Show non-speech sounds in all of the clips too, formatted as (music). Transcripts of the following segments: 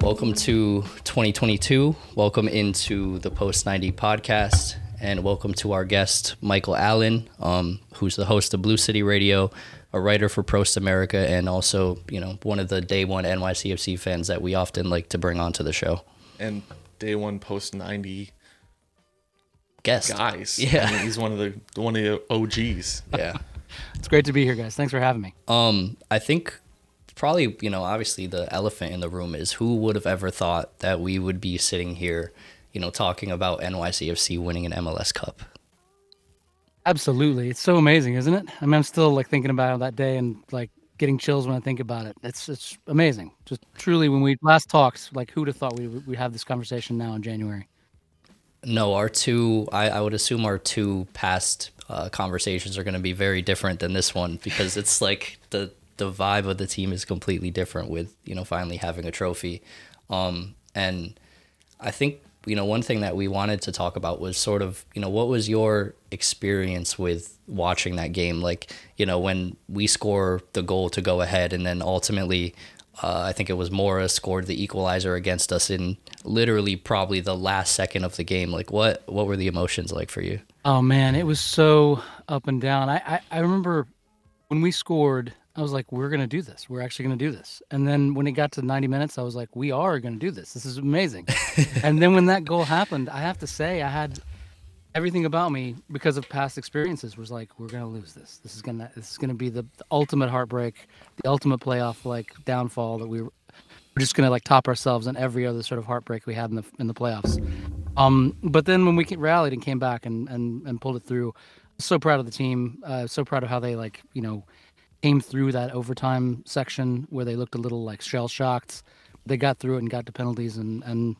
Welcome to 2022. Welcome into the Post 90 podcast. And welcome to our guest, Michael Allen, um, who's the host of Blue City Radio, a writer for Prost Amerika, and also, you know, one of the day one NYCFC fans that we often like to bring onto the show. And day one post 90 Guest. guys. Yeah. I mean, he's one of the one of the OGs. Yeah. (laughs) It's great to be here, guys. Thanks for having me. Um, I think probably, you know, obviously the elephant in the room is who would have ever thought that we would be sitting here, you know, talking about NYCFC winning an MLS Cup. Absolutely. It's so amazing, isn't it? I mean, I'm still like thinking about that day and like getting chills when I think about it. It's it's amazing. Just truly, when we last talked, like who'd have thought we would we have this conversation now in January? No, our two, I, I would assume our two past uh, conversations are going to be very different than this one because it's like the the vibe of the team is completely different with you know finally having a trophy, um, and I think you know one thing that we wanted to talk about was sort of you know what was your experience with watching that game like you know when we score the goal to go ahead and then ultimately uh, I think it was Mora scored the equalizer against us in literally probably the last second of the game. Like, what what were the emotions like for you? Oh man, it was so up and down. I I, I remember when we scored, I was like, we're gonna do this. We're actually gonna do this. And then when it got to 90 minutes, I was like, we are gonna do this. This is amazing. (laughs) and then when that goal happened, I have to say, I had everything about me because of past experiences was like we're gonna lose this this is gonna this is gonna be the, the ultimate heartbreak the ultimate playoff like downfall that we were we're just gonna like top ourselves in every other sort of heartbreak we had in the in the playoffs um but then when we rallied and came back and and, and pulled it through so proud of the team uh, so proud of how they like you know came through that overtime section where they looked a little like shell shocked they got through it and got to penalties and and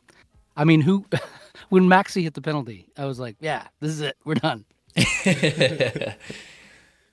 I mean, who (laughs) when Maxi hit the penalty, I was like, yeah, this is it. We're done. (laughs)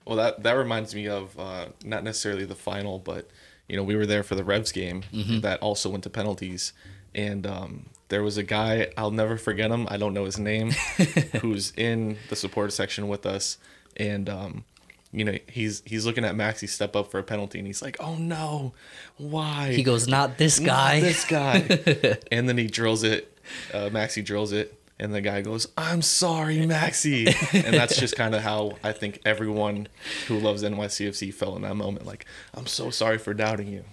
Well, that that reminds me of uh, not necessarily the final, but you know we were there for the Revs game that also went to penalties, and um, there was a guy I'll never forget him. I don't know his name, (laughs) who's in the support section with us, and um, you know he's he's looking at Maxi step up for a penalty, and he's like, "Oh no, why?" He goes, "Not this "Not guy." this guy, (laughs) and then he drills it. Uh, Maxi drills it. And the guy goes, "I'm sorry, Maxi," (laughs) and that's just kind of how I think everyone who loves NYCFC felt in that moment. Like, I'm so sorry for doubting you.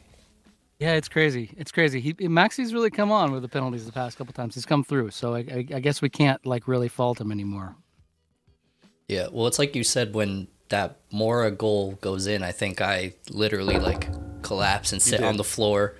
Yeah, it's crazy. It's crazy. He Maxi's really come on with the penalties the past couple times. He's come through, so I, I, I guess we can't like really fault him anymore. Yeah, well, it's like you said when that Mora goal goes in. I think I literally like collapse and sit on the floor.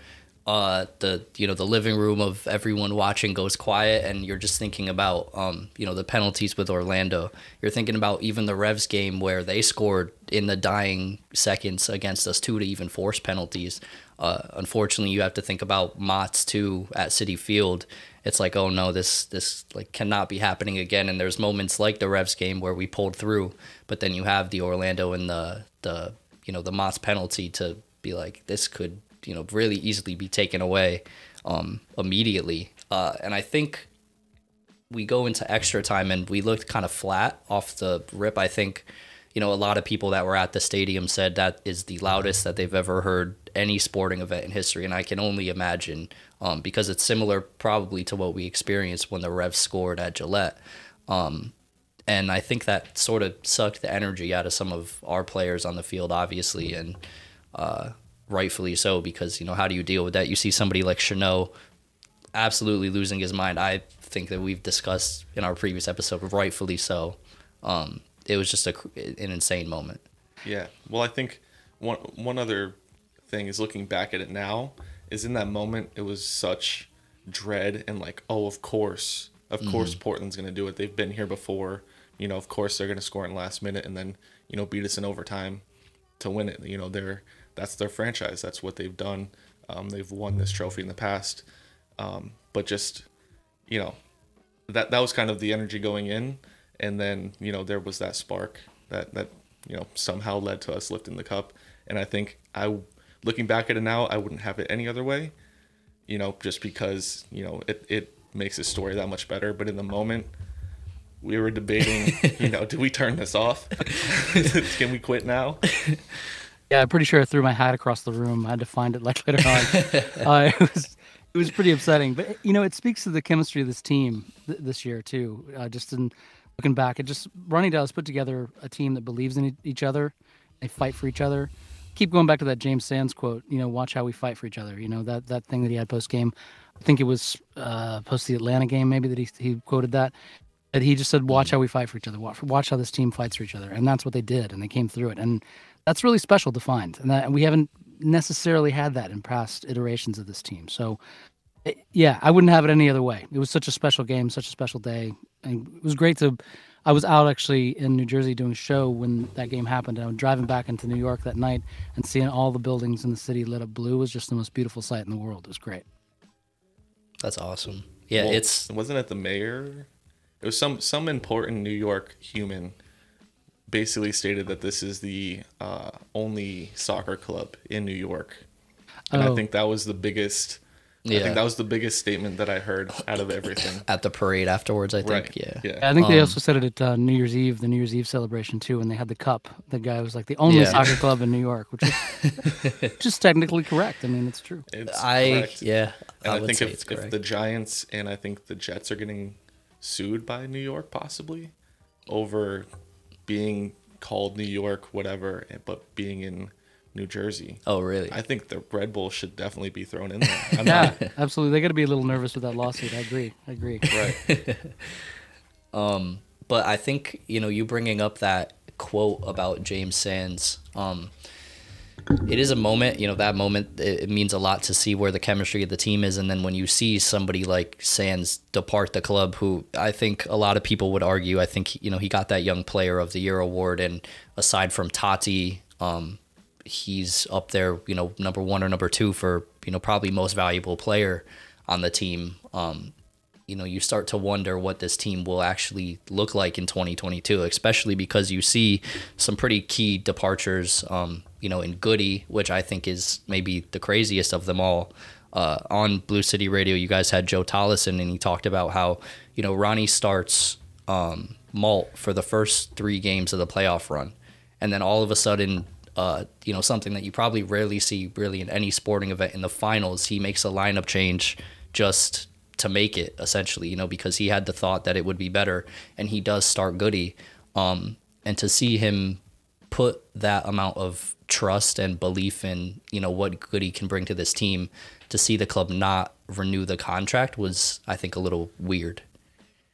Uh, the you know the living room of everyone watching goes quiet, and you're just thinking about um you know the penalties with Orlando. You're thinking about even the Revs game where they scored in the dying seconds against us too to even force penalties. Uh, unfortunately, you have to think about Mott's too at Citi Field. It's like, oh no, this this like cannot be happening again. And there's moments like the Revs game where we pulled through, but then you have the Orlando and the the you know the Mott's penalty to be like this could you know really easily be taken away um, immediately. Uh, and I think we go into extra time and we looked kind of flat off the rip. I think, you know, a lot of people that were at the stadium said that is the loudest that they've ever heard any sporting event in history. And I can only imagine um, because it's similar probably to what we experienced when the Revs scored at Gillette. Um, and I think that sort of sucked the energy out of some of our players on the field, obviously, and uh, rightfully so. Because you know, how do you deal with that? You see somebody like Chanot absolutely losing his mind. I think that we've discussed in our previous episode, rightfully so. Um, it was just a, an insane moment. Yeah. Well, I think one one other thing is looking back at it now is in that moment it was such dread and like oh of course of course Portland's gonna do it. They've been here before. You know of course they're gonna score in the last minute and then you know beat us in overtime to win it. You know they're that's their franchise. That's what they've done. Um, they've won this trophy in the past. Um, but just you know that that was kind of the energy going in. And then you know there was that spark that that you know somehow led to us lifting the cup. And i think i looking back at it now i wouldn't have it any other way you know just because you know it, it makes the story that much better but in the moment we were debating (laughs) you know do we turn this off (laughs) can we quit now Yeah, I'm pretty sure I threw my hat across the room. I had to find it like later on. (laughs) uh, it was it was pretty upsetting. But you know, it speaks to the chemistry of this team th- this year too. Uh, just in looking back, it just Ronny Deila put together a team that believes in e- each other. They fight for each other. Keep going back to that James Sands quote. You know, watch how we fight for each other. You know that that thing that he had post game. I think it was uh, post the Atlanta game, maybe that he he quoted that. That he just said, "Watch how we fight for each other. Watch, watch how this team fights for each other," and that's what they did, and they came through it. And that's really special to find, and that we haven't necessarily had that in past iterations of this team. So it- yeah, I wouldn't have it any other way. It was such a special game, such a special day, and it was great to. I was out actually in New Jersey doing a show when that game happened. And I was driving back into New York that night and seeing all the buildings in the city lit up blue was just the most beautiful sight in the world. It was great. That's awesome. Yeah, Well, it's wasn't it the mayor? It was some some important New York human basically stated that this is the uh, only soccer club in New York, and Oh. I think that was the biggest. I think that was the biggest statement that I heard out of everything. (clears throat) at the parade afterwards. I think. right. Yeah. Yeah. I think they Um, also said it at uh, New Year's Eve, the New Year's Eve celebration too, when they had the cup. The guy was like the only Yeah. soccer club in New York, which is (laughs) just technically correct. I mean, it's true. It's I correct. yeah. And I, I, think say if, it's if correct. the Giants and I think the Jets are getting sued by New York possibly over being called New York, whatever, but being in New Jersey. oh really? I think the Red Bull should definitely be thrown in there. (laughs) I'm Yeah, not- absolutely. They got to be a little nervous with that lawsuit. I agree. I agree. (laughs) right. (laughs) but I think you know you bringing up that quote about James Sands. Um, it is a moment, you know, that moment it, it means a lot to see where the chemistry of the team is, and then when you see somebody like Sands depart the club, who I think a lot of people would argue, I think you know he got that Young Player of the Year award, and aside from Tati, um, he's up there, you know, number one or number two for you know probably most valuable player on the team. Um, you know, you start to wonder what this team will actually look like in 2022, especially because you see some pretty key departures, um, you know, in Goody, which I think is maybe the craziest of them all. Uh, on Blue City Radio, you guys had Joe Tollison, and he talked about how, you know, Ronny starts um, Malte for the first three games of the playoff run. And then all of a sudden, uh, you know, something that you probably rarely see really in any sporting event in the finals, he makes a lineup change just to make it essentially, you know, because he had the thought that it would be better and he does start Goody. Um, and to see him put that amount of trust and belief in, you know, what Goody can bring to this team, to see the club not renew the contract was, I think, a little weird.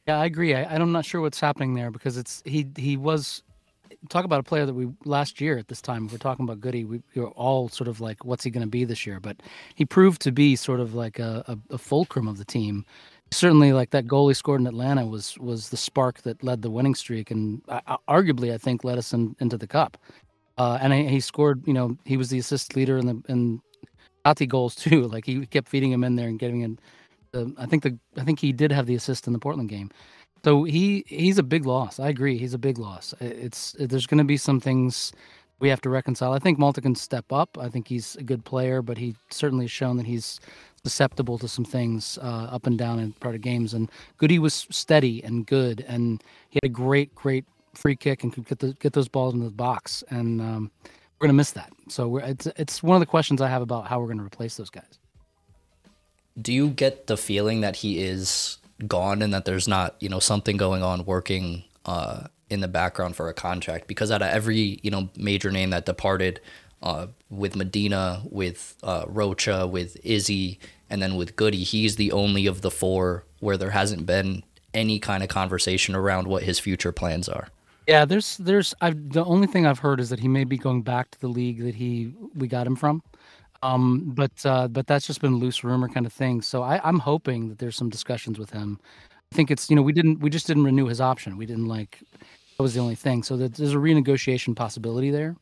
Yeah, I agree. I, I'm not sure what's happening there because it's he he was talk about a player that we last year at this time. We're talking about Goody. We, we were all sort of like, what's he going to be this year? But he proved to be sort of like a, a, a fulcrum of the team. Certainly, like that goal he scored in Atlanta was was the spark that led the winning streak, and uh, arguably, I think, led us in, into the cup. Uh, and he, he scored. You know, he was the assist leader in the in Tati goals (laughs) too. Like he kept feeding him in there and getting in. The, I think the I think he did have the assist in the Portland game. So he he's a big loss. I agree. He's a big loss. It's there's going to be some things we have to reconcile. I think Malte can step up. I think he's a good player, but he certainly has shown that he's susceptible to some things uh, up and down in part of games. And Goody was steady and good, and he had a great great free kick and could get the, get those balls into the box. And um, we're going to miss that. So it's it's one of the questions I have about how we're going to replace those guys. do you get the feeling that he is gone and that there's not you know something going on working uh, in the background for a contract because out of every you know major name that departed uh, with Medina with uh, Rocha with Izzy and then with Goody he's the only of the four where there hasn't been any kind of conversation around what his future plans are Yeah, there's there's I've the only thing I've heard is that he may be going back to the league that he we got him from. Um, but uh, but that's just been loose rumor kind of thing. So I, I'm hoping that there's some discussions with him. I think it's you know we didn't we just didn't renew his option. We didn't like that was the only thing. So that there's a renegotiation possibility there.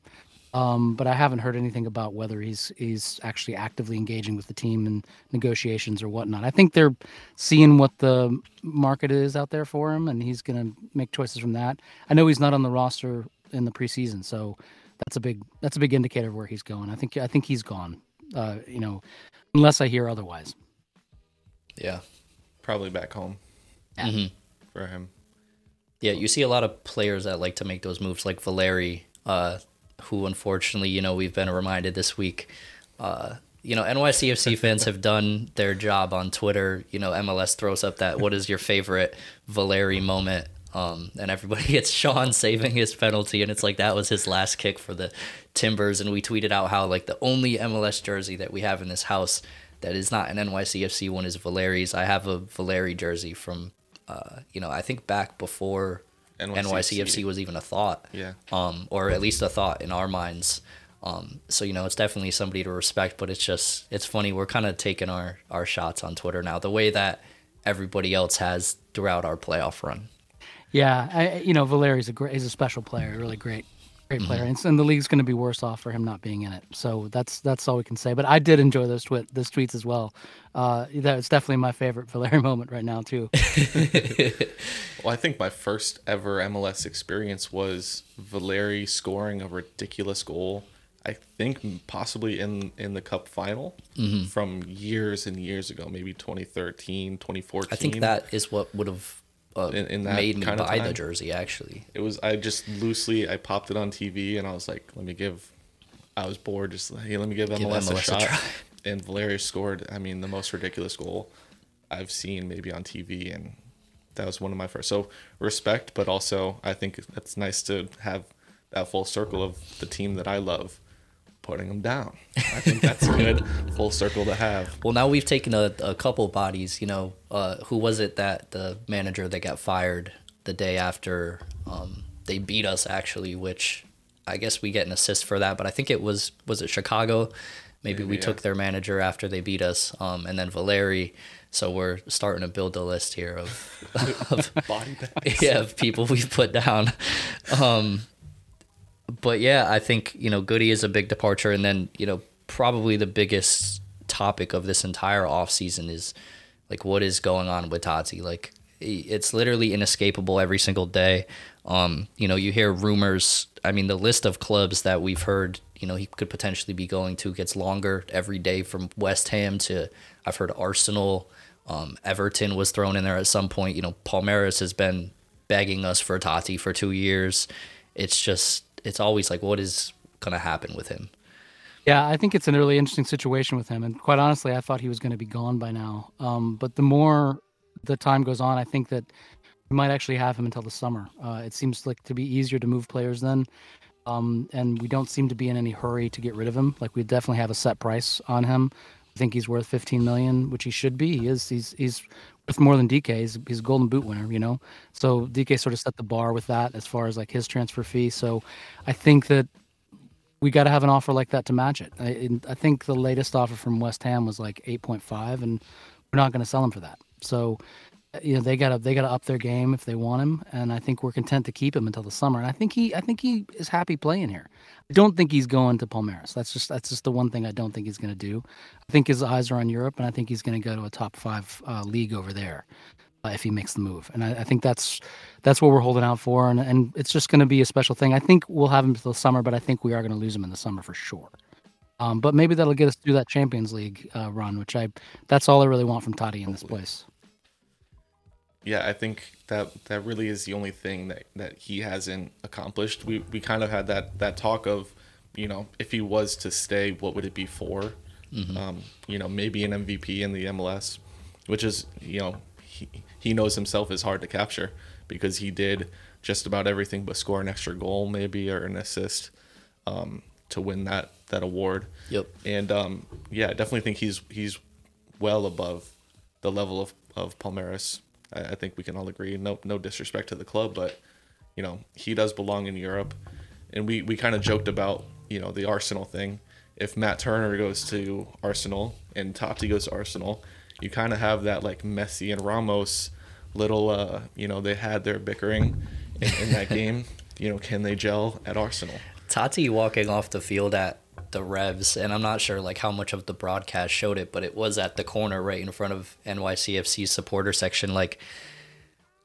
Um, but I haven't heard anything about whether he's he's actually actively engaging with the team in negotiations or whatnot. I think they're seeing what the market is out there for him, and he's going to make choices from that. I know he's not on the roster in the preseason, so that's a big that's a big indicator of where he's going. I think I think he's gone. Uh, you know, unless I hear otherwise. yeah Probably back home Mhm. for him. Yeah, you see a lot of players that like to make those moves, like Valeri, uh, who unfortunately, you know, we've been reminded this week, uh, you know, NYCFC (laughs) fans have done their job on Twitter. You know, MLS throws up that what is your favorite Valeri moment? Um, and everybody (laughs) gets Sean saving his penalty, and it's like that was his last kick for the Timbers. And we tweeted out how like the only MLS jersey that we have in this house that is not an NYCFC one is Valeri's. I have a Valeri jersey from, uh, you know, I think back before NYCFC. NYCFC was even a thought. Yeah. Um, or at least a thought in our minds. Um, so you know, it's definitely somebody to respect. But it's just it's funny. We're kind of taking our our shots on Twitter now, the way that everybody else has throughout our playoff run. Yeah, I, you know, Valeri's a great, he's a special player, really great, great player, and, and the league's going to be worse off for him not being in it. So that's that's all we can say. But I did enjoy those tweet those tweets as well. Uh, that's definitely my favorite Valeri (laughs) moment right now too. (laughs) Well, I think my first ever MLS experience was Valeri scoring a ridiculous goal. I think possibly in in the cup final Mm-hmm. from years and years ago, maybe 2013, 2014. I think that is what would have uh, In- in that made me kind of buy the jersey. Actually, it was I just loosely I popped it on TV and I was like, let me give. I was bored, just like, hey, let me give MLS, MLS a a shot. try. (laughs) and Valeri scored. I mean, the most ridiculous goal I've seen maybe on TV, and that was one of my first. So respect, but also I think it's nice to have that full circle of the team that I love putting them down. I think that's a good (laughs) full circle to have. Well, now we've taken a, a couple bodies. You know, uh, who was it that the manager that got fired the day after um, they beat us? Actually, which I guess we get an assist for that. But I think it was was it Chicago? Maybe we Maybe, took their manager after they beat us, um, and then Valeri. So we're starting to build a list here of, (laughs) of (laughs) Body bags. yeah, of people we've put down. Um, but yeah, I think you know Goody is a big departure, and then you know probably the biggest topic of this entire off season is like what is going on with Tati. Like it's literally inescapable every single day. Um, you know, you hear rumors. I mean, the list of clubs that we've heard, you know, he could potentially be going to gets longer every day from West Ham to I've heard Arsenal. Um, Everton was thrown in there at some point. You know, Palmeiras has been begging us for Tati for two years. It's just, it's always like, what is going to happen with him? Yeah, I think it's a really interesting situation with him, and quite honestly, I thought he was going to be gone by now. Um, but the more the time goes on, I think that we might actually have him until the summer. Uh, it seems like to be easier to move players then, um, and we don't seem to be in any hurry to get rid of him. Like we definitely have a set price on him. I think he's worth 15 million, which he should be. He is. He's he's worth more than DK. He's, he's a Golden Boot winner, you know. So DK sort of set the bar with that as far as like his transfer fee. So I think that we got to have an offer like that to match it. I, I think the latest offer from West Ham was like 8.5, and we're not going to sell him for that. So, you know, they got to they got to up their game if they want him, and I think we're content to keep him until the summer. And I think he I think he is happy playing here. I don't think he's going to Palmeiras. That's just that's just the one thing I don't think he's going to do. I think his eyes are on Europe, and I think he's going to go to a top five uh, league over there uh, if he makes the move. And I, I think that's that's what we're holding out for. And, and it's just going to be a special thing. I think we'll have him until the summer, but I think we are going to lose him in the summer for sure. Um, but maybe that'll get us through that Champions League uh, run, which I that's all I really want from Tati in this place. Yeah, I think that that really is the only thing that, that he hasn't accomplished. We we kind of had that that talk of, you know, if he was to stay, what would it be for? Um, you know, maybe an MVP in the MLS, which is you know he he knows himself is hard to capture because he did just about everything but score an extra goal maybe or an assist um, to win that that award. Yep. And um, yeah, I definitely think he's he's well above the level of of Palmeiras. I, I think we can all agree. No no disrespect to the club, but you know he does belong in Europe. And we we kind of joked about you know the Arsenal thing. If Matt Turner goes to Arsenal and Tati goes to Arsenal, you kind of have that like Messi and Ramos little uh you know they had their bickering in, in that (laughs) game. You know, can they gel at Arsenal? Tati walking off the field at the Revs, and I'm not sure like how much of the broadcast showed it, but it was at the corner right in front of NYCFC's supporter section. Like,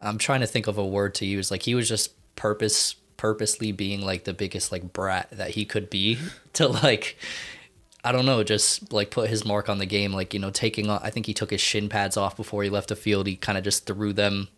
I'm trying to think of a word to use. Like he was just purpose purposely being like the biggest like brat that he could be (laughs) to like I don't know, just like put his mark on the game. Like you know, taking off. I think he took his shin pads off before he left the field. He kind of just threw them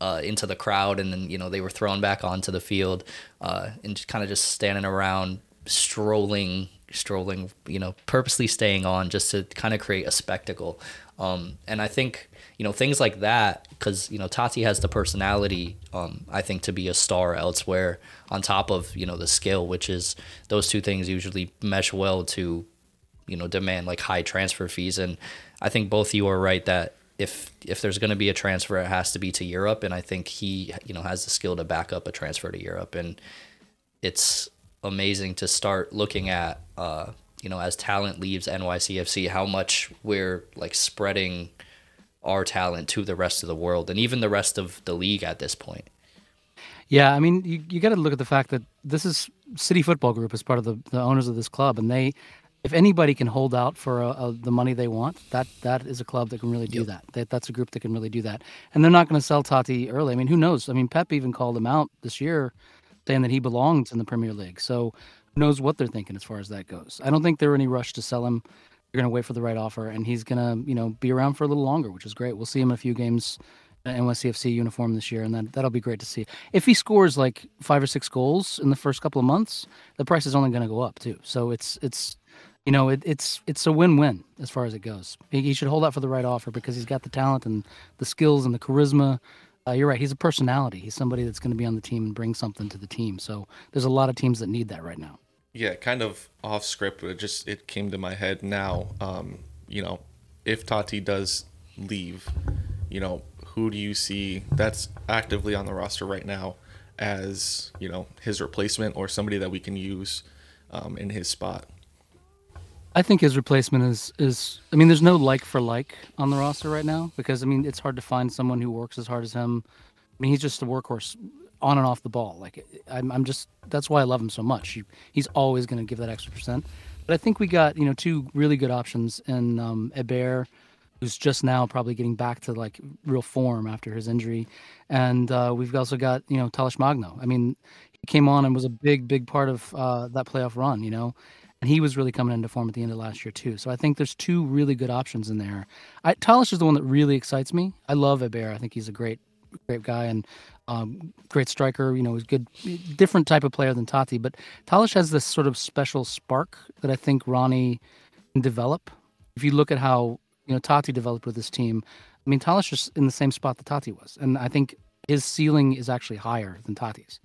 uh, into the crowd, and then you know they were thrown back onto the field, uh, and just kind of just standing around, strolling strolling, you know, purposely staying on just to kind of create a spectacle. Um, and I think you know things like that because you know Tati has the personality, um, I think, to be a star elsewhere. On top of you know the skill, which is those two things usually mesh well to, you know, demand like high transfer fees. And I think both you are right that if if there's going to be a transfer, it has to be to Europe. And I think he you know has the skill to back up a transfer to Europe. And it's amazing to start looking at uh, you know as talent leaves NYCFC how much we're like spreading our talent to the rest of the world and even the rest of the league at this point. Yeah, I mean, you, you got to look at the fact that this is City Football Group as part of the, the owners of this club, and they, if anybody can hold out for a, a, the money they want, that that is a club that can really do yep. that. that. That's a group that can really do that, and they're not going to sell Tati early. I mean, who knows? I mean, Pep even called him out this year, saying that he belongs in the Premier League. So, who knows what they're thinking as far as that goes? I don't think they're any rush to sell him. They're going to wait for the right offer, and he's going to, you know, be around for a little longer, which is great. We'll see him in a few games in NYCFC uniform this year, and that that'll be great to see. If he scores like five or six goals in the first couple of months, the price is only going to go up too. So it's it's you know it, it's it's a win-win as far as it goes. He, he, should hold out for the right offer because he's got the talent and the skills and the charisma. Uh, you're right. He's a personality. He's somebody that's going to be on the team and bring something to the team. So there's a lot of teams that need that right now yeah, kind of off script, but it just it came to my head now. Um, you know, if Tati does leave, you know, who do you see that's actively on the roster right now as you know his replacement or somebody that we can use um, in his spot? I think his replacement is is I mean, there's no like for like on the roster right now because I mean it's hard to find someone who works as hard as him. I mean, he's just a workhorse on and off the ball. Like I'm, I'm just that's why I love him so much. He, he's always going to give that extra percent. But I think we got you know two really good options in um, Heber, who's just now probably getting back to like real form after his injury, and uh, we've also got you know Talles Magno. I mean, he came on and was a big big part of uh, that playoff run. You know. And he was really coming into form at the end of last year too. So I think there's two really good options in there. I, Talles is the one that really excites me. I love Heber. I think he's a great great guy and um, great striker. You know, he's good, different type of player than Tati. But Talles has this sort of special spark that I think Ronny can develop. If you look at how you know Tati developed with this team, I mean Talles is in the same spot that Tati was, and I think his ceiling is actually higher than Tati's.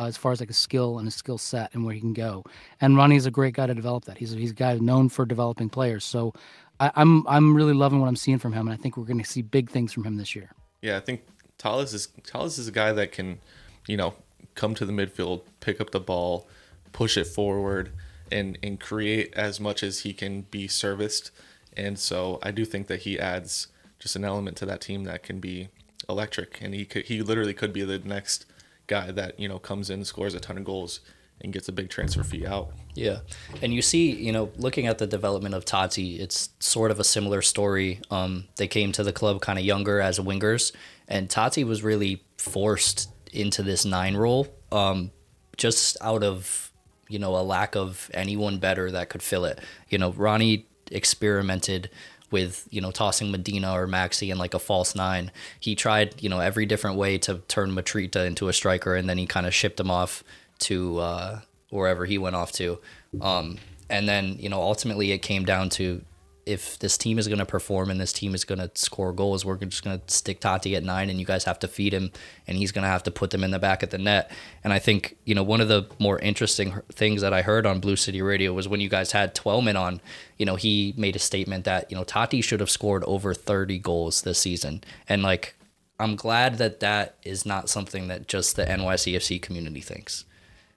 Uh, as far as like a skill and a skill set and where he can go, and Ronny is a great guy to develop that. He's he's a guy known for developing players. So I, I'm I'm really loving what I'm seeing from him, and I think we're going to see big things from him this year. Yeah, I think Talles is Talles is a guy that can, you know, come to the midfield, pick up the ball, push it forward, and and create as much as he can be serviced. And so I do think that he adds just an element to that team that can be electric. And he could he literally could be the next guy that you know comes in, scores a ton of goals, and gets a big transfer fee out. Yeah, and you see, you know, looking at the development of Tati, it's sort of a similar story. Um, they came to the club kind of younger as wingers, and Tati was really forced into this nine role, um, just out of you know a lack of anyone better that could fill it. You know, Ronny experimented with you know tossing Medina or Maxi in like a false nine. He tried you know every different way to turn Mitrita into a striker, and then he kind of shipped him off to uh, wherever he went off to. Um, and then, you know, ultimately it came down to if this team is going to perform and this team is going to score goals, we're just going to stick Tati at nine and you guys have to feed him and he's going to have to put them in the back of the net. And I think, you know, one of the more interesting things that I heard on Blue City Radio was when you guys had Twellman on, you know, he made a statement that, you know, Tati should have scored over 30 goals this season. And like, I'm glad that that is not something that just the NYCFC community thinks.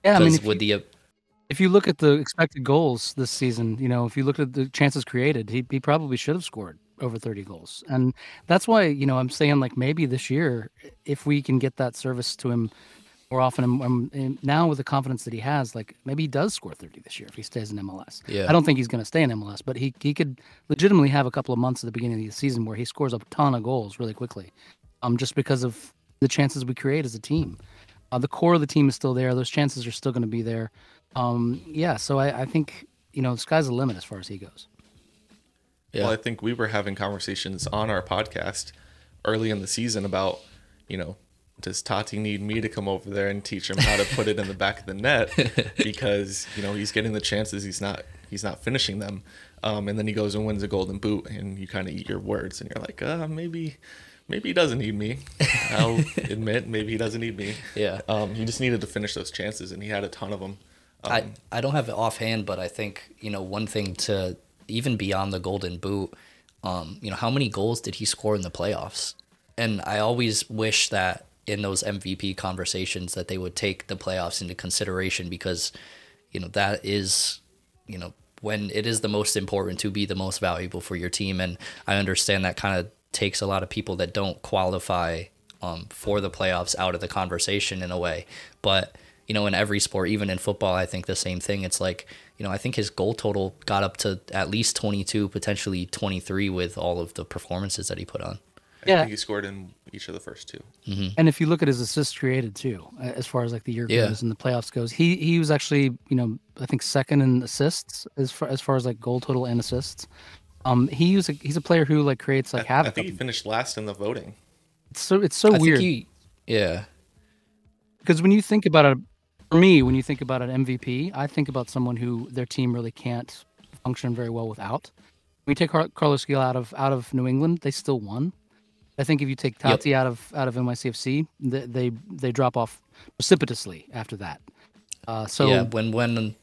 Yeah, I mean, with you, the uh, if you look at the expected goals this season, you know, if you look at the chances created, he he probably should have scored over 30 goals. And that's why, you know, I'm saying like maybe this year if we can get that service to him more often now with the confidence that he has, like maybe he does score 30 this year if he stays in MLS. Yeah. I don't think he's going to stay in MLS, but he he could legitimately have a couple of months at the beginning of the season where he scores a ton of goals really quickly. Um just because of the chances we create as a team. Uh, the core of the team is still there. Those chances are still going to be there. Um, yeah, so I, I think you know the sky's the limit as far as he goes. Yeah. Well, I think we were having conversations on our podcast early in the season about, you know, does Tati need me to come over there and teach him how to put it in the back of the net (laughs) because you know he's getting the chances he's not he's not finishing them um, and then he goes and wins a golden boot and you kind of eat your words and you're like uh, maybe maybe he doesn't need me (laughs) I'll admit maybe he doesn't need me Yeah. um, he just needed to finish those chances and he had a ton of them I, I don't have it offhand, but I think, you know, one thing to even beyond the golden boot, um, you know, how many goals did he score in the playoffs? And I always wish that in those MVP conversations that they would take the playoffs into consideration because, you know, that is, you know, when it is the most important to be the most valuable for your team. And I understand that kind of takes a lot of people that don't qualify um, for the playoffs out of the conversation in a way. But you know, in every sport, even in football, I think the same thing. It's like, you know, I think his goal total got up to at least 22, potentially 23 with all of the performances that he put on. I Yeah. think he scored in each of the first two And if you look at his assists created too, as far as like the year Yeah. goes and the playoffs goes, he he was actually you know I think second in assists as far as far as like goal total and assists. Um, he was a, he's a player who like creates like I havoc. think he finished last in the voting It's so it's so I weird think he, yeah. because when you think about it, for me, when you think about an MVP, I think about someone who their team really can't function very well without. When you take Carles Gil out of out of New England, they still won. I think if you take Yep. Tati out of out of NYCFC, they, they they drop off precipitously after that. Uh, so yeah, when when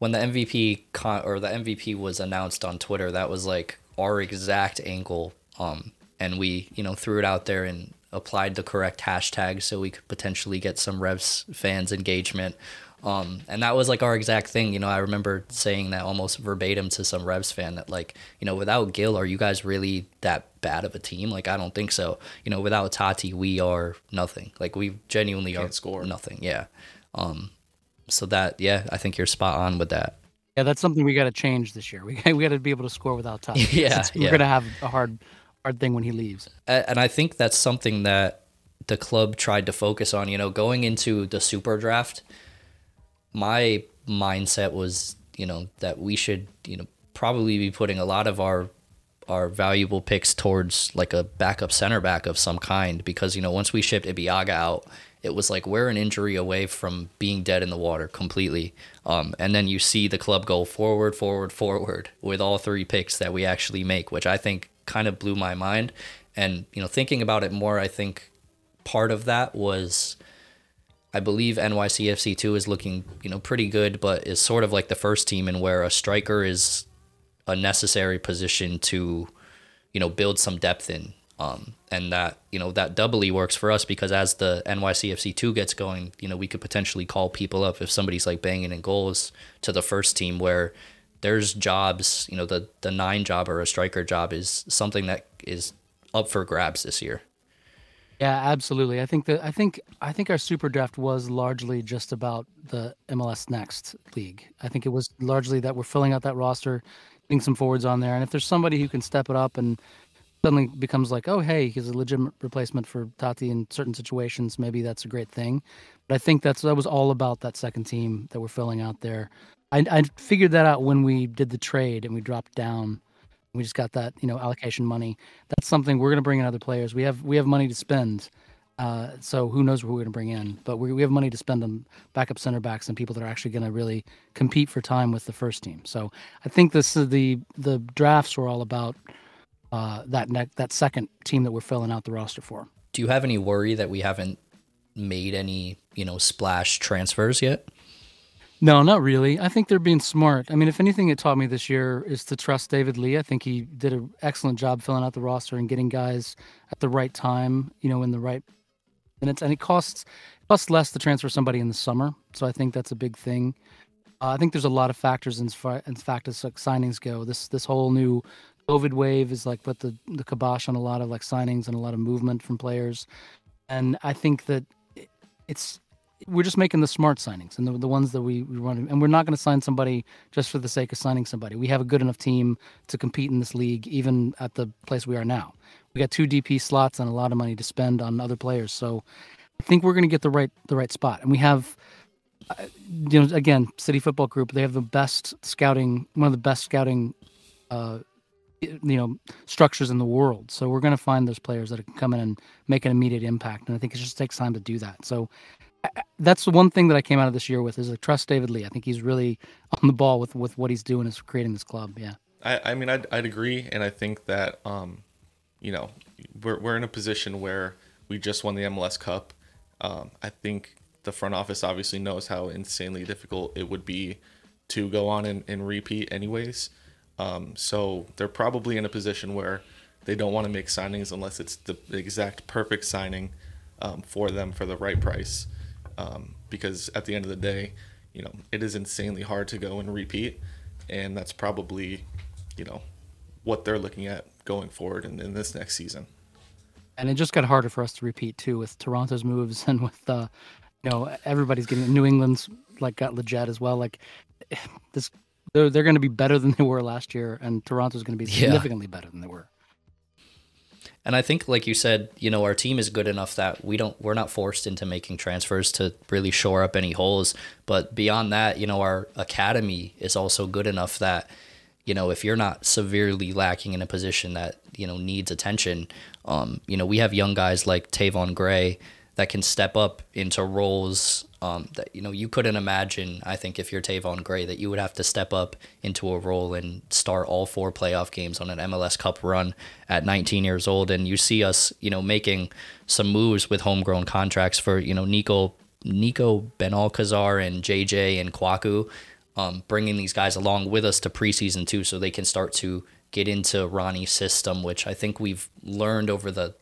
when the MVP con- or the MVP was announced on Twitter, that was like our exact angle. Um, and we you know threw it out there and applied the correct hashtag so we could potentially get some Revs fans engagement. Um, and that was like our exact thing. You know, I remember saying that almost verbatim to some Revs fan that like, you know, without Gil, are you guys really that bad of a team? Like, I don't think so. You know, without Tati, we are nothing. Like, we genuinely are Can't score. nothing. Yeah. Um, so that yeah, I think you're spot on with that. yeah, that's something we got to change this year. We (laughs) we got to be able to score without Tati. (laughs) Yeah, It's- we're yeah. gonna have a hard hard thing when he leaves. And I think that's something that the club tried to focus on. You know, going into the super draft, my mindset was, you know, that we should, you know, probably be putting a lot of our our valuable picks towards like a backup center back of some kind because you know once we shipped Ibeagha out, it was like we're an injury away from being dead in the water completely. Um, and then you see the club go forward, forward, forward with all three picks that we actually make, which I think kind of blew my mind. And you know, thinking about it more, I think part of that was I believe NYCFC two is looking, you know, pretty good, but is sort of like the first team in where a striker is a necessary position to, you know, build some depth in. Um, and that, you know, that doubly works for us because as the NYCFC two gets going, you know, we could potentially call people up if somebody's like banging in goals to the first team where there's jobs, you know, the the nine job or a striker job is something that is up for grabs this year. Yeah, absolutely. I think that I think I think our super draft was largely just about the MLS Next league. I think it was largely that we're filling out that roster, getting some forwards on there, and if there's somebody who can step it up and suddenly becomes like, oh hey, he's a legitimate replacement for Tati in certain situations, maybe that's a great thing. But I think that's that was all about that second team that we're filling out there. I, I figured that out when we did the trade and we dropped down. We just got that you know allocation money. That's something we're going to bring in other players. We have we have money to spend. Uh, so who knows who we're going to bring in? But we, we have money to spend on backup center backs and people that are actually going to really compete for time with the first team. So I think this is the the drafts were all about uh, that ne- that second team that we're filling out the roster for. do you have any worry that we haven't made any you know splash transfers yet No, not really. I think they're being smart. I mean, if anything, it taught me this year is to trust David Lee. I think he did an excellent job filling out the roster and getting guys at the right time, you know, in the right minutes. And it costs costs less to transfer somebody in the summer, so I think that's a big thing. Uh, I think there's a lot of factors in, in fact as like signings go. This this whole new COVID wave is like put the the kibosh on a lot of like signings and a lot of movement from players, and I think that it's we're just making the smart signings and the, the ones that we, we want and we're not going to sign somebody just for the sake of signing somebody. We have a good enough team to compete in this league, even at the place we are now. We got two DP slots and a lot of money to spend on other players, so I think we're going to get the right the right spot. And we have, uh, you know, again, City Football Group. They have the best scouting, one of the best scouting uh, you know structures in the world. So we're going to find those players that can come in and make an immediate impact, and I think it just takes time to do that. So that's the one thing that I came out of this year with is like trust David Lee. I think he's really on the ball with with what he's doing is creating this club. Yeah. I, I mean I'd, I'd agree, and I think that um, you know we're we're in a position where we just won the MLS Cup. Um, I think the front office obviously knows how insanely difficult it would be to go on and, and repeat anyways. Um, so they're probably in a position where they don't want to make signings unless it's the exact perfect signing um, for them for the right price. Um, because at the end of the day, you know, it is insanely hard to go and repeat. And that's probably, you know, what they're looking at going forward in, in this next season. And it just got harder for us to repeat too with Toronto's moves (laughs) and with uh, you know everybody's getting New England's like got legit as well. Like (sighs) this, they're they're going to be better than they were last year, and Toronto's going to be significantly yeah. better than they were. And I think, like you said, you know, our team is good enough that we don't, we're not forced into making transfers to really shore up any holes. But beyond that, you know, our academy is also good enough that, you know, if you're not severely lacking in a position that you know needs attention, um, you know, we have young guys like Tayvon Gray that can step up into roles um, that you know you couldn't imagine. I think if you're Tayvon Gray, that you would have to step up into a role and start all four playoff games on an MLS Cup run at 19 years old. And you see us, you know, making some moves with homegrown contracts for you know Nico Nico Benalcazar and JJ and Kwaku, um, bringing these guys along with us to preseason too, so they can start to get into Ronny's system, which I think we've learned over the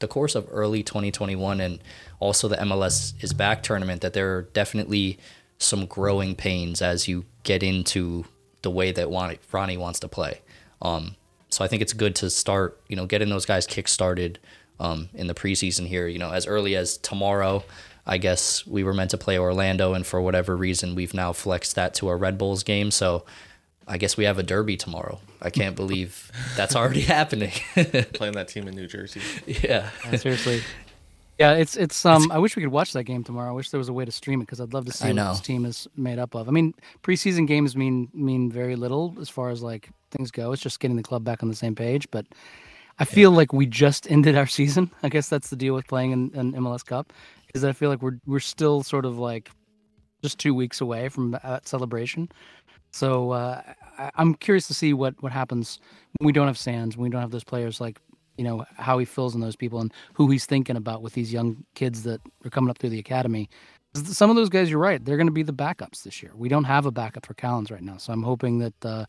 the course of early 2021 and also the MLS is back tournament that there are definitely some growing pains as you get into the way that Ronny wants to play. Um, so I think it's good to start, you know, getting those guys kick started um, in the preseason here. You know, as early as tomorrow, I guess we were meant to play Orlando, and for whatever reason, we've now flexed that to a Red Bulls game. So I guess we have a derby tomorrow. I can't (laughs) believe that's already happening. (laughs) Playing that team in New Jersey. Yeah. yeah. Seriously. Yeah, it's it's um. I wish we could watch that game tomorrow. I wish there was a way to stream it because I'd love to see what this team is made up of. I mean, preseason games mean mean very little as far as like things go. It's just getting the club back on the same page. But I feel yeah. like we just ended our season. (laughs) I guess that's the deal with playing in, in MLS Cup, that I feel like we're we're still sort of like just two weeks away from that celebration. So uh, I, am curious to see what what happens when we don't have Sands, when we don't have those players like you know how he fills in those people and who he's thinking about with these young kids that are coming up through the academy. Some of those guys, you're right, they're going to be the backups this year. We don't have a backup for Callens right now, so I'm hoping that, uh,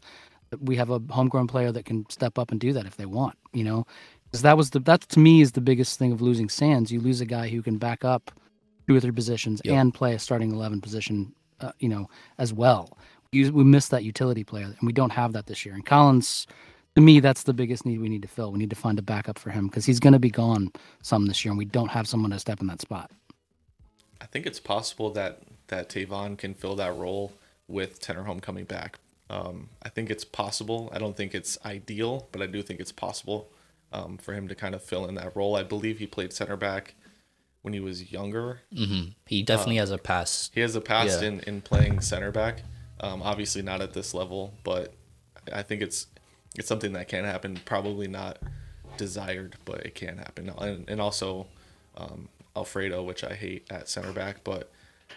that we have a homegrown player that can step up and do that if they want. You know, because that was the that to me is the biggest thing of losing Sands. You lose a guy who can back up two or three positions yep. and play a starting eleven position, uh, you know, as well we miss that utility player, and we don't have that this year. And Callens, to me, that's the biggest need we need to fill. We need to find a backup for him because he's going to be gone some this year, and we don't have someone to step in that spot. I think it's possible that that Tayvon can fill that role with Tinnerholm coming back. Um, I think it's possible. I don't think it's ideal, but I do think it's possible um, for him to kind of fill in that role. I believe he played center back when he was younger. Mm-hmm. He definitely uh, has a past. He has a past yeah. in, in playing center back. Um, obviously not at this level, but I think it's it's something that can happen. Probably not desired, but it can happen. And, and also um, Alfredo, which I hate at center back, but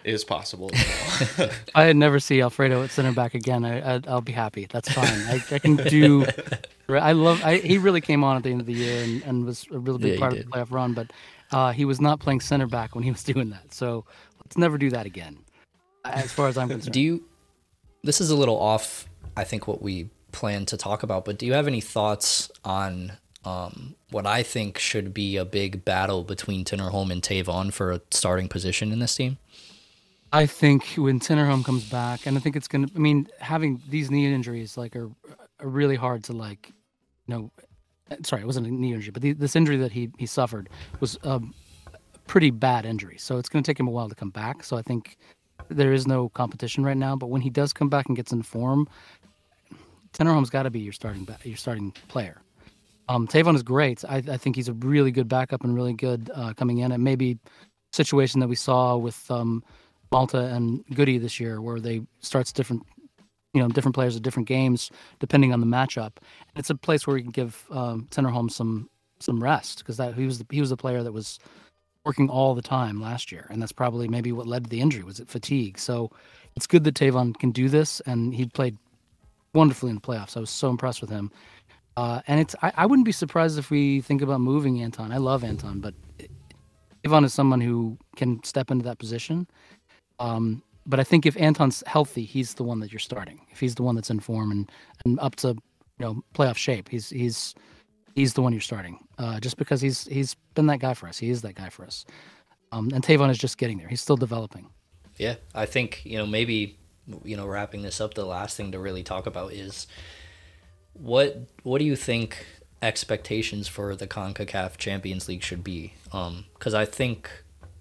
is possible as well. (laughs) I never see Alfredo at center back again. I, I will be happy. That's fine. I, I can do. (laughs) I love. I, he really came on at the end of the year and, and was a really big yeah, part of the playoff run. But uh, he was not playing center back when he was (laughs) doing that. So let's never do that again. As far as I'm (laughs) concerned. Do you this is a little off, I think, what we plan to talk about, but do you have any thoughts on um, what I think should be a big battle between Tinnerholm and Tayvon for a starting position in this team? I think when Tinnerholm comes back, and I think it's gonna. I mean, having these knee injuries like are, are really hard to like, know. Sorry, it wasn't a knee injury, but the, this injury that he he suffered was a pretty bad injury. So it's going to take him a while to come back. So I think there is no competition right now. But when he does come back and gets in form, Tinnerholm's got to be your starting your starting player. Um, Tayvon is great. I, I, think he's a really good backup and really good uh, coming in. And maybe situation that we saw with um, Malte and Goody this year, where they starts different you know different players at different games depending on the matchup. It's a place where we can give um, Tinnerholm some some rest because that he was the, he was a player that was working all the time last year, and that's probably maybe what led to the injury was it fatigue. So it's good that Tayvon can do this, and he played wonderfully in the playoffs. I was so impressed with him. Uh, and it's I, I, wouldn't be surprised if we think about moving Anton. I love Anton, but Tayvon is someone who can step into that position. Um, but I think if Anton's healthy, he's the one that you're starting. If he's the one that's in form and, and up to you know playoff shape, he's he's he's the one you're starting. Uh, just because he's he's been that guy for us. He is that guy for us. Um, and Tayvon is just getting there. He's still developing. Yeah, I think you know maybe you know wrapping this up. The last thing to really talk about is what what do you think expectations for the Concacaf Champions League should be? Because um, I think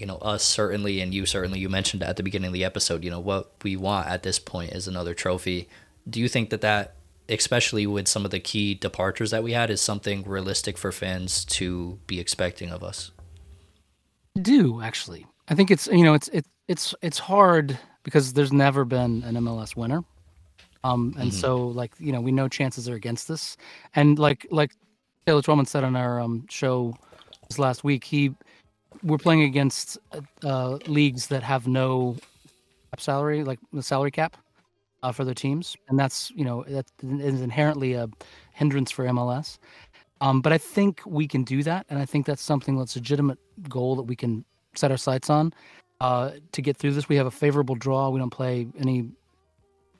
you know us certainly and you certainly you mentioned at the beginning of the episode you know what we want at this point is another trophy. Do you think that that especially with some of the key departures that we had is something realistic for fans to be expecting of us? Do actually. I think it's you know it's it, it's it's hard because there's never been an mls winner. Um and mm-hmm. so like you know we know chances are against this. And like like taylor twellman said on our um show this last week he we're playing against uh, leagues that have no salary, like the salary cap uh, for their teams, and that's you know that is inherently a hindrance for MLS. Um, but I think we can do that, and I think that's something that's a legitimate goal that we can set our sights on uh, to get through this. We have a favorable draw. We don't play any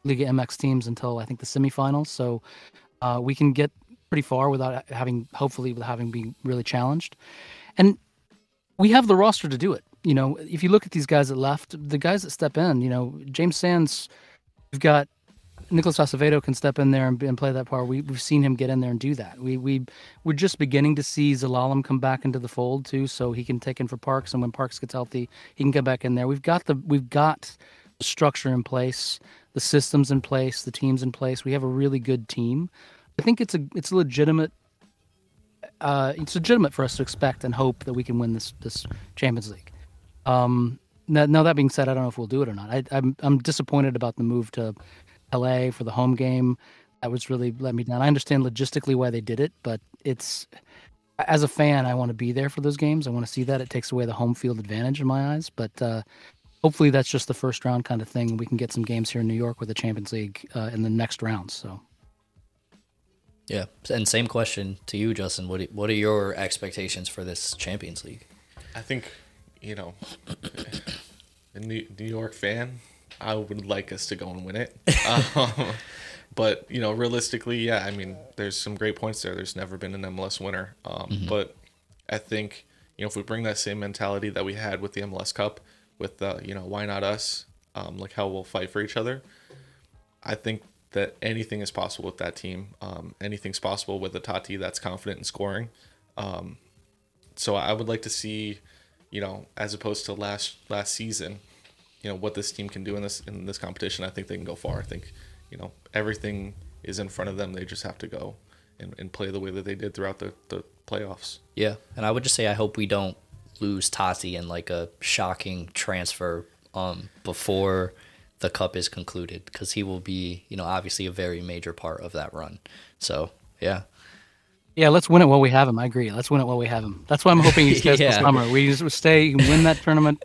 Liga MX teams until I think the semifinals, so uh, we can get pretty far without having, hopefully, without having been really challenged. And we have the roster to do it. You know, if you look at these guys that left, the guys that step in, you know, James Sands, we've got Nicholas Acevedo can step in there and, and play that part. We, have seen him get in there and do that. We we we're just beginning to see Zelalem come back into the fold too, so he can take in for Parks, and when Parks gets healthy, he can get back in there. We've got the we've got the structure in place, the systems in place, the teams in place. We have a really good team. I think it's a it's a legitimate uh, it's legitimate for us to expect and hope that we can win this this Champions League. Um, now, now, that being said, I don't know if we'll do it or not. I, I'm I'm disappointed about the move to LA for the home game. That was really let me down. I understand logistically why they did it, but it's as a fan, I want to be there for those games. I want to see that. It takes away the home field advantage in my eyes, but. Uh, hopefully, that's just the first round kind of thing. We can get some games here in New York with the Champions League uh, in the next rounds. So yeah, and same question to you, Justin. What what are your expectations for this Champions League? I think, you know, a New York fan, I would like us to go and win it. um, (laughs) but you know, realistically, yeah, I mean, there's some great points there. There's never been an MLS winner, um, mm-hmm. but I think you know if we bring that same mentality that we had with the MLS Cup, with the you know why not us, um, like how we'll fight for each other. I think that anything is possible with that team. Um, anything's possible with a Tati that's confident in scoring. Um, so I would like to see, you know, as opposed to last last season, you know, what this team can do in this in this competition. I think they can go far. I think, you know, everything is in front of them. They just have to go and, and play the way that they did throughout the, the playoffs. Yeah, and I would just say I hope we don't lose Tati in like a shocking transfer um, before the cup is concluded because he will be, you know, obviously a very major part of that run. So, yeah. Yeah, let's win it while we have him. I agree. Let's win it while we have him. That's why I'm hoping he (laughs) stays yeah. summer. We just stay, win that tournament,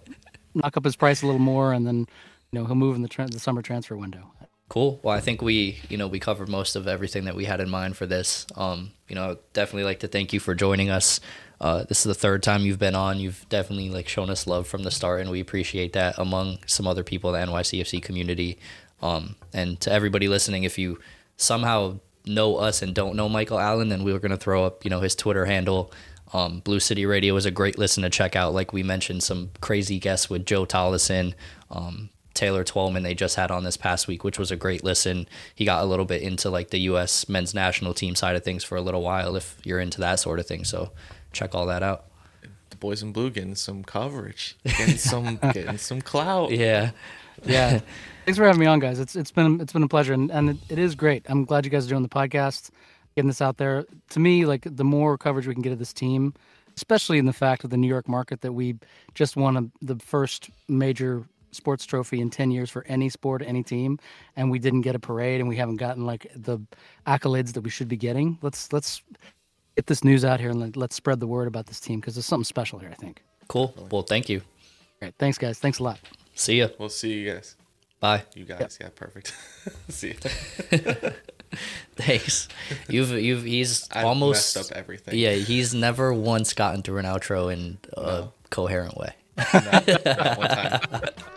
knock up his price a little more, and then, you know, he'll move in the, tra- the summer transfer window. Cool. Well, I think we, you know, we covered most of everything that we had in mind for this. Um, you know, definitely like to thank you for joining us. Uh, this is the third time you've been on. You've definitely like shown us love from the start, and we appreciate that among some other people in the NYCFC community. Um, and to everybody listening, if you somehow know us and don't know Michael Allen, then we were gonna throw up, you know, his Twitter handle. Um, Blue City Radio is a great listen to check out. Like we mentioned, some crazy guests with Joe Tolleson, um, Taylor Twellman they just had on this past week, which was a great listen. He got a little bit into like the U.S. men's national team side of things for a little while, if you're into that sort of thing. So check all that out. The boys in blue getting some coverage, getting some (laughs) getting some clout. Yeah, yeah. (laughs) Thanks for having me on, guys. It's it's been it's been a pleasure, and, and it, it is great. I'm glad you guys are doing the podcast, getting this out there. To me, like the more coverage we can get of this team, especially in the fact of the New York market that we just won a, the first major sports trophy in 10 years for any sport, any team, and we didn't get a parade and we haven't gotten like the accolades that we should be getting. Let's let's get this news out here and let, let's spread the word about this team because there's something special here, I think. Cool. Well, thank you. All right, thanks guys. Thanks a lot. See ya. We'll see you guys. Bye. You guys, yeah, perfect. (laughs) see you. (laughs) Thanks. You've you've he's I almost messed up everything. Yeah, he's never once gotten through an outro in a coherent way. Not- not one time. (laughs)